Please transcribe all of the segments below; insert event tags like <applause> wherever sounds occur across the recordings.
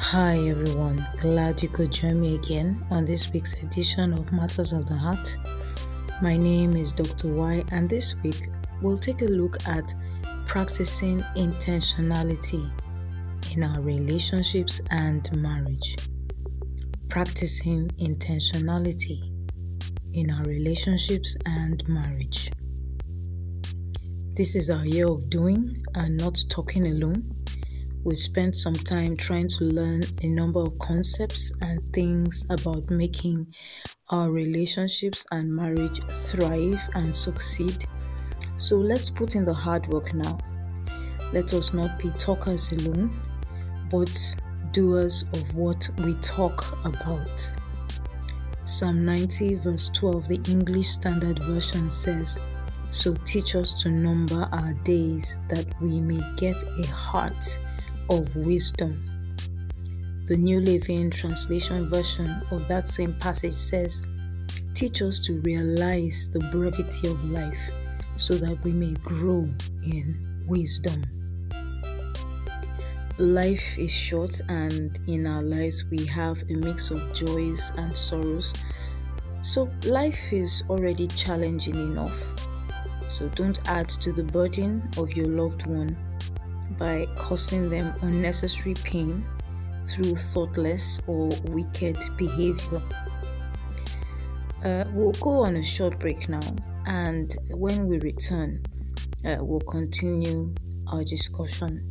Hi everyone, glad you could join me again on this week's edition of Matters of the Heart. My name is Dr. Y, and this week we'll take a look at practicing intentionality in our relationships and marriage. Practicing intentionality in our relationships and marriage. This is our year of doing and not talking alone we spent some time trying to learn a number of concepts and things about making our relationships and marriage thrive and succeed. So let's put in the hard work now. Let us not be talkers alone, but doers of what we talk about. Psalm 90, verse 12, the English Standard Version says, So teach us to number our days that we may get a heart of wisdom. The New Living Translation version of that same passage says, Teach us to realize the brevity of life so that we may grow in wisdom. Life is short, and in our lives, we have a mix of joys and sorrows. So, life is already challenging enough. So, don't add to the burden of your loved one by causing them unnecessary pain through thoughtless or wicked behavior. Uh, we'll go on a short break now, and when we return, uh, we'll continue our discussion.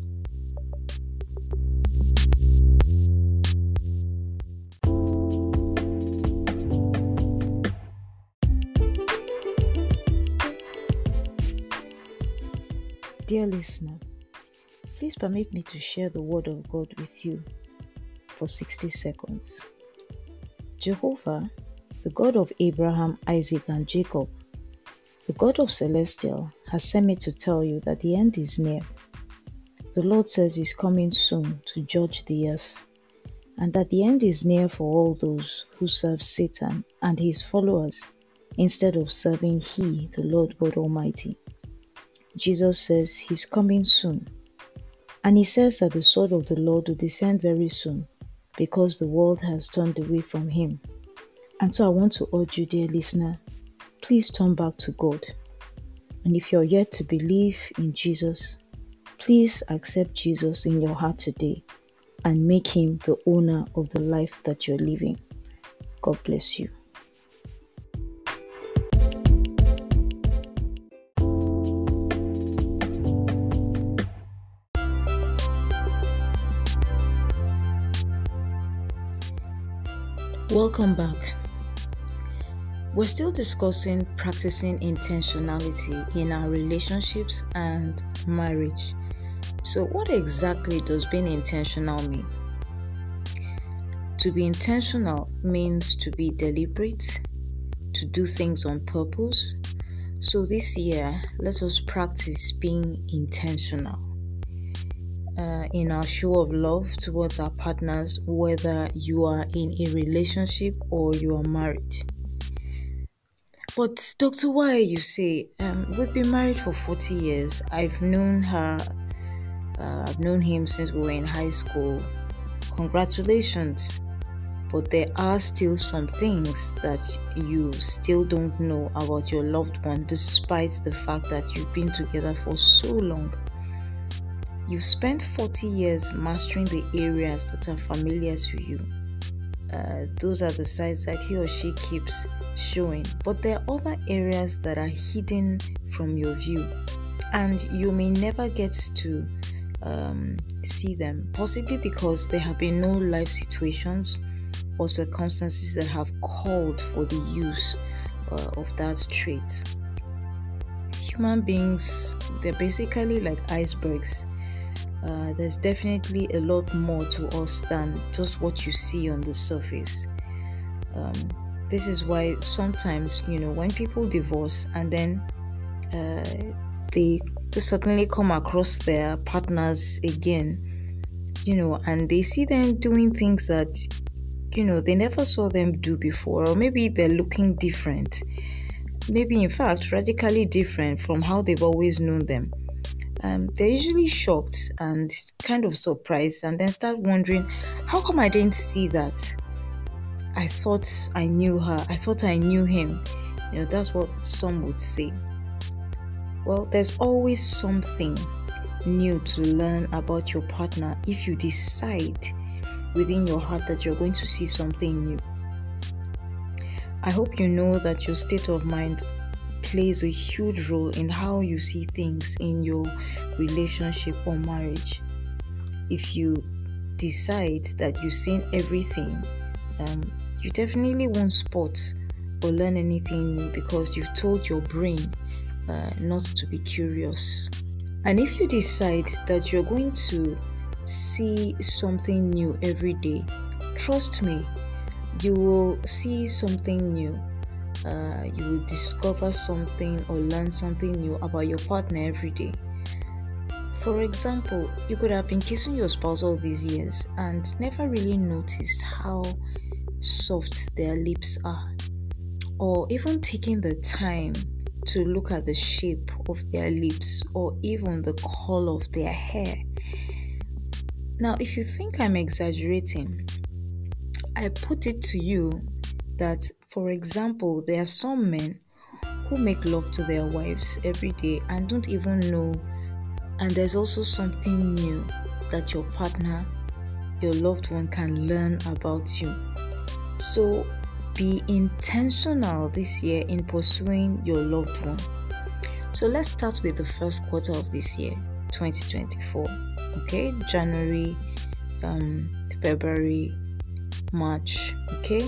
Dear listener, Please permit me to share the Word of God with you for 60 seconds. Jehovah, the God of Abraham, Isaac, and Jacob, the God of Celestial, has sent me to tell you that the end is near. The Lord says He's coming soon to judge the earth, and that the end is near for all those who serve Satan and his followers instead of serving He, the Lord God Almighty. Jesus says He's coming soon and he says that the sword of the Lord will descend very soon because the world has turned away from him. And so I want to urge you, dear listener, please turn back to God. And if you're yet to believe in Jesus, please accept Jesus in your heart today and make him the owner of the life that you're living. God bless you. Welcome back. We're still discussing practicing intentionality in our relationships and marriage. So, what exactly does being intentional mean? To be intentional means to be deliberate, to do things on purpose. So, this year, let us practice being intentional uh, in our show of love towards our partners, whether you are in a relationship or you are married. But, Dr. Y, you say, um, we've been married for 40 years. I've known her, uh, I've known him since we were in high school. Congratulations. But there are still some things that you still don't know about your loved one, despite the fact that you've been together for so long. You've spent 40 years mastering the areas that are familiar to you. Uh, those are the sides that he or she keeps showing, but there are other areas that are hidden from your view, and you may never get to um, see them, possibly because there have been no life situations or circumstances that have called for the use uh, of that trait. Human beings, they're basically like icebergs uh, there's definitely a lot more to us than just what you see on the surface. Um, this is why sometimes, you know, when people divorce and then uh, they, they suddenly come across their partners again, you know, and they see them doing things that, you know, they never saw them do before, or maybe they're looking different. Maybe, in fact, radically different from how they've always known them um, they're usually shocked and kind of surprised and then start wondering, how come I didn't see that? I thought I knew her, I thought I knew him. You know, that's what some would say. Well, there's always something new to learn about your partner if you decide within your heart that you're going to see something new. I hope you know that your state of mind plays a huge role in how you see things in your relationship or marriage. If you decide that you've seen everything, um, you definitely won't spot or learn anything new because you've told your brain uh, not to be curious. And if you decide that you're going to see something new every day, trust me, you will see something new. Uh, you will discover something or learn something new about your partner every day. For example, you could have been kissing your spouse all these years and never really noticed how soft their lips are, or even taking the time to look at the shape of their lips or even the color of their hair. Now, if you think I'm exaggerating, I put it to you that, for example, there are some men who make love to their wives every day and don't even know. And there's also something new that your partner, your loved one, can learn about you. So be intentional this year in pursuing your loved one. So let's start with the first quarter of this year, 2024. Okay, January, um, February, March. Okay,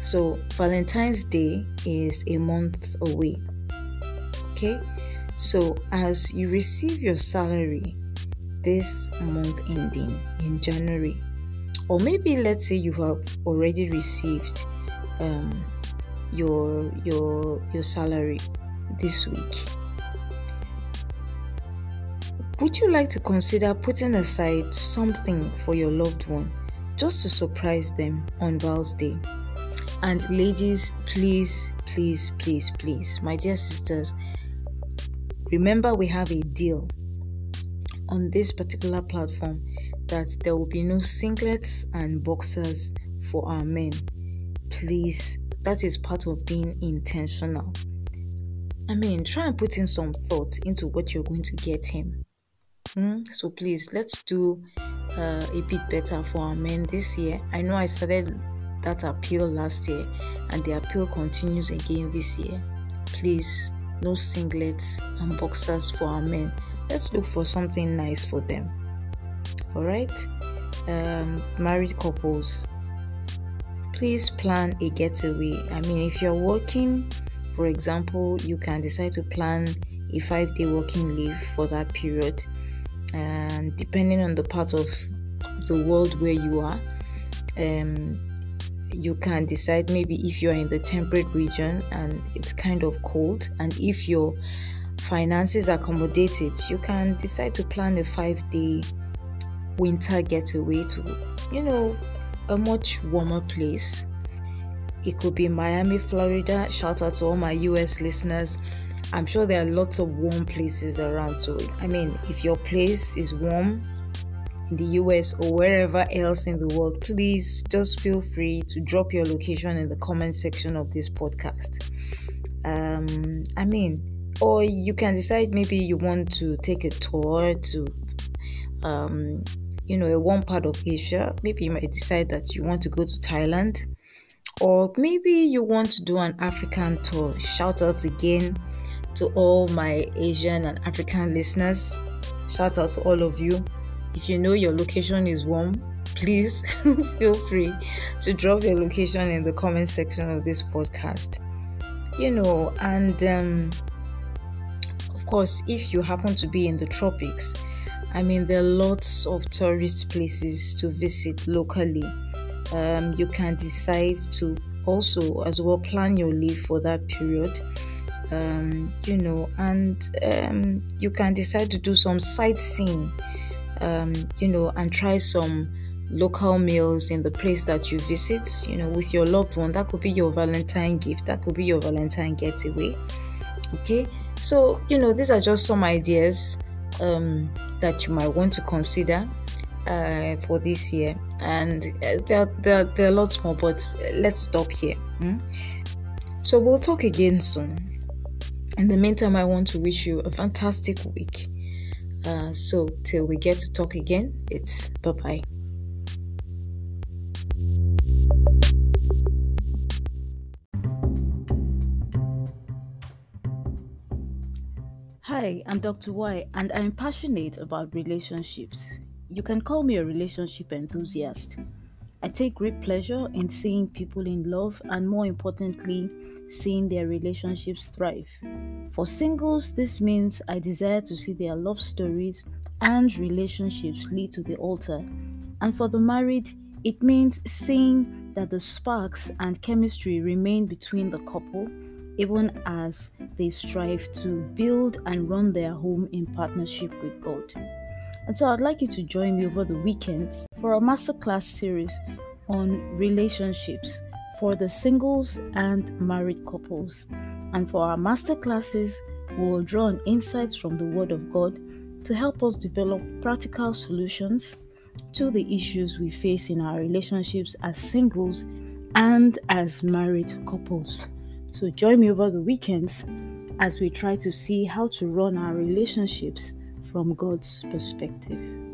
so Valentine's Day is a month away. Okay, so as you receive your salary this month ending in January, or maybe let's say you have already received um, your your your salary this week would you like to consider putting aside something for your loved one just to surprise them on Val's Day? And ladies, please, please, please, please, my dear sisters, remember we have a deal on this particular platform that there will be no singlets and boxers for our men please, that is part of being intentional. I mean, try and put in some thoughts into what you're going to get him. Mm? So please, let's do uh, a bit better for our men this year. I know I started that appeal last year, and the appeal continues again this year. Please, no singlets and boxers for our men. Let's look for something nice for them. All right, um, married couples please plan a getaway. I mean, if you're working, for example, you can decide to plan a five day working leave for that period. And depending on the part of the world where you are, um, you can decide maybe if you're in the temperate region and it's kind of cold, and if your finances accommodate it, you can decide to plan a five day winter getaway to, you know, a much warmer place. It could be Miami, Florida. Shout out to all my US listeners. I'm sure there are lots of warm places around. So, I mean, if your place is warm in the US or wherever else in the world, please just feel free to drop your location in the comment section of this podcast. Um, I mean, or you can decide maybe you want to take a tour to um, you know, a one part of Asia, maybe you might decide that you want to go to Thailand, or maybe you want to do an African tour. Shout out again to all my Asian and African listeners. Shout out to all of you. If you know your location is warm, please <laughs> feel free to drop your location in the comment section of this podcast. You know, and um, of course, if you happen to be in the tropics, I mean, there are lots of tourist places to visit locally. Um, you can decide to also, as well, plan your leave for that period. Um, you know, and um, you can decide to do some sightseeing, um, you know, and try some local meals in the place that you visit, you know, with your loved one. That could be your Valentine gift, that could be your Valentine getaway. Okay, so you know, these are just some ideas um, that you might want to consider uh, for this year. And uh, there, there, there are lots more, but let's stop here. Hmm? So we'll talk again soon. In the meantime, I want to wish you a fantastic week. Uh, so till we get to talk again, it's bye bye. Hi, I'm Dr. Y, and I'm passionate about relationships. You can call me a relationship enthusiast. I take great pleasure in seeing people in love and, more importantly, seeing their relationships thrive. For singles, this means I desire to see their love stories and relationships lead to the altar. And for the married, it means seeing that the sparks and chemistry remain between the couple even as they strive to build and run their home in partnership with God. And so I'd like you to join me over the weekend for a masterclass series on relationships for the singles and married couples. And for our masterclasses, we will draw on insights from the Word of God to help us develop practical solutions to the issues we face in our relationships as singles and as married couples. So join me over the weekends as we try to see how to run our relationships from God's perspective.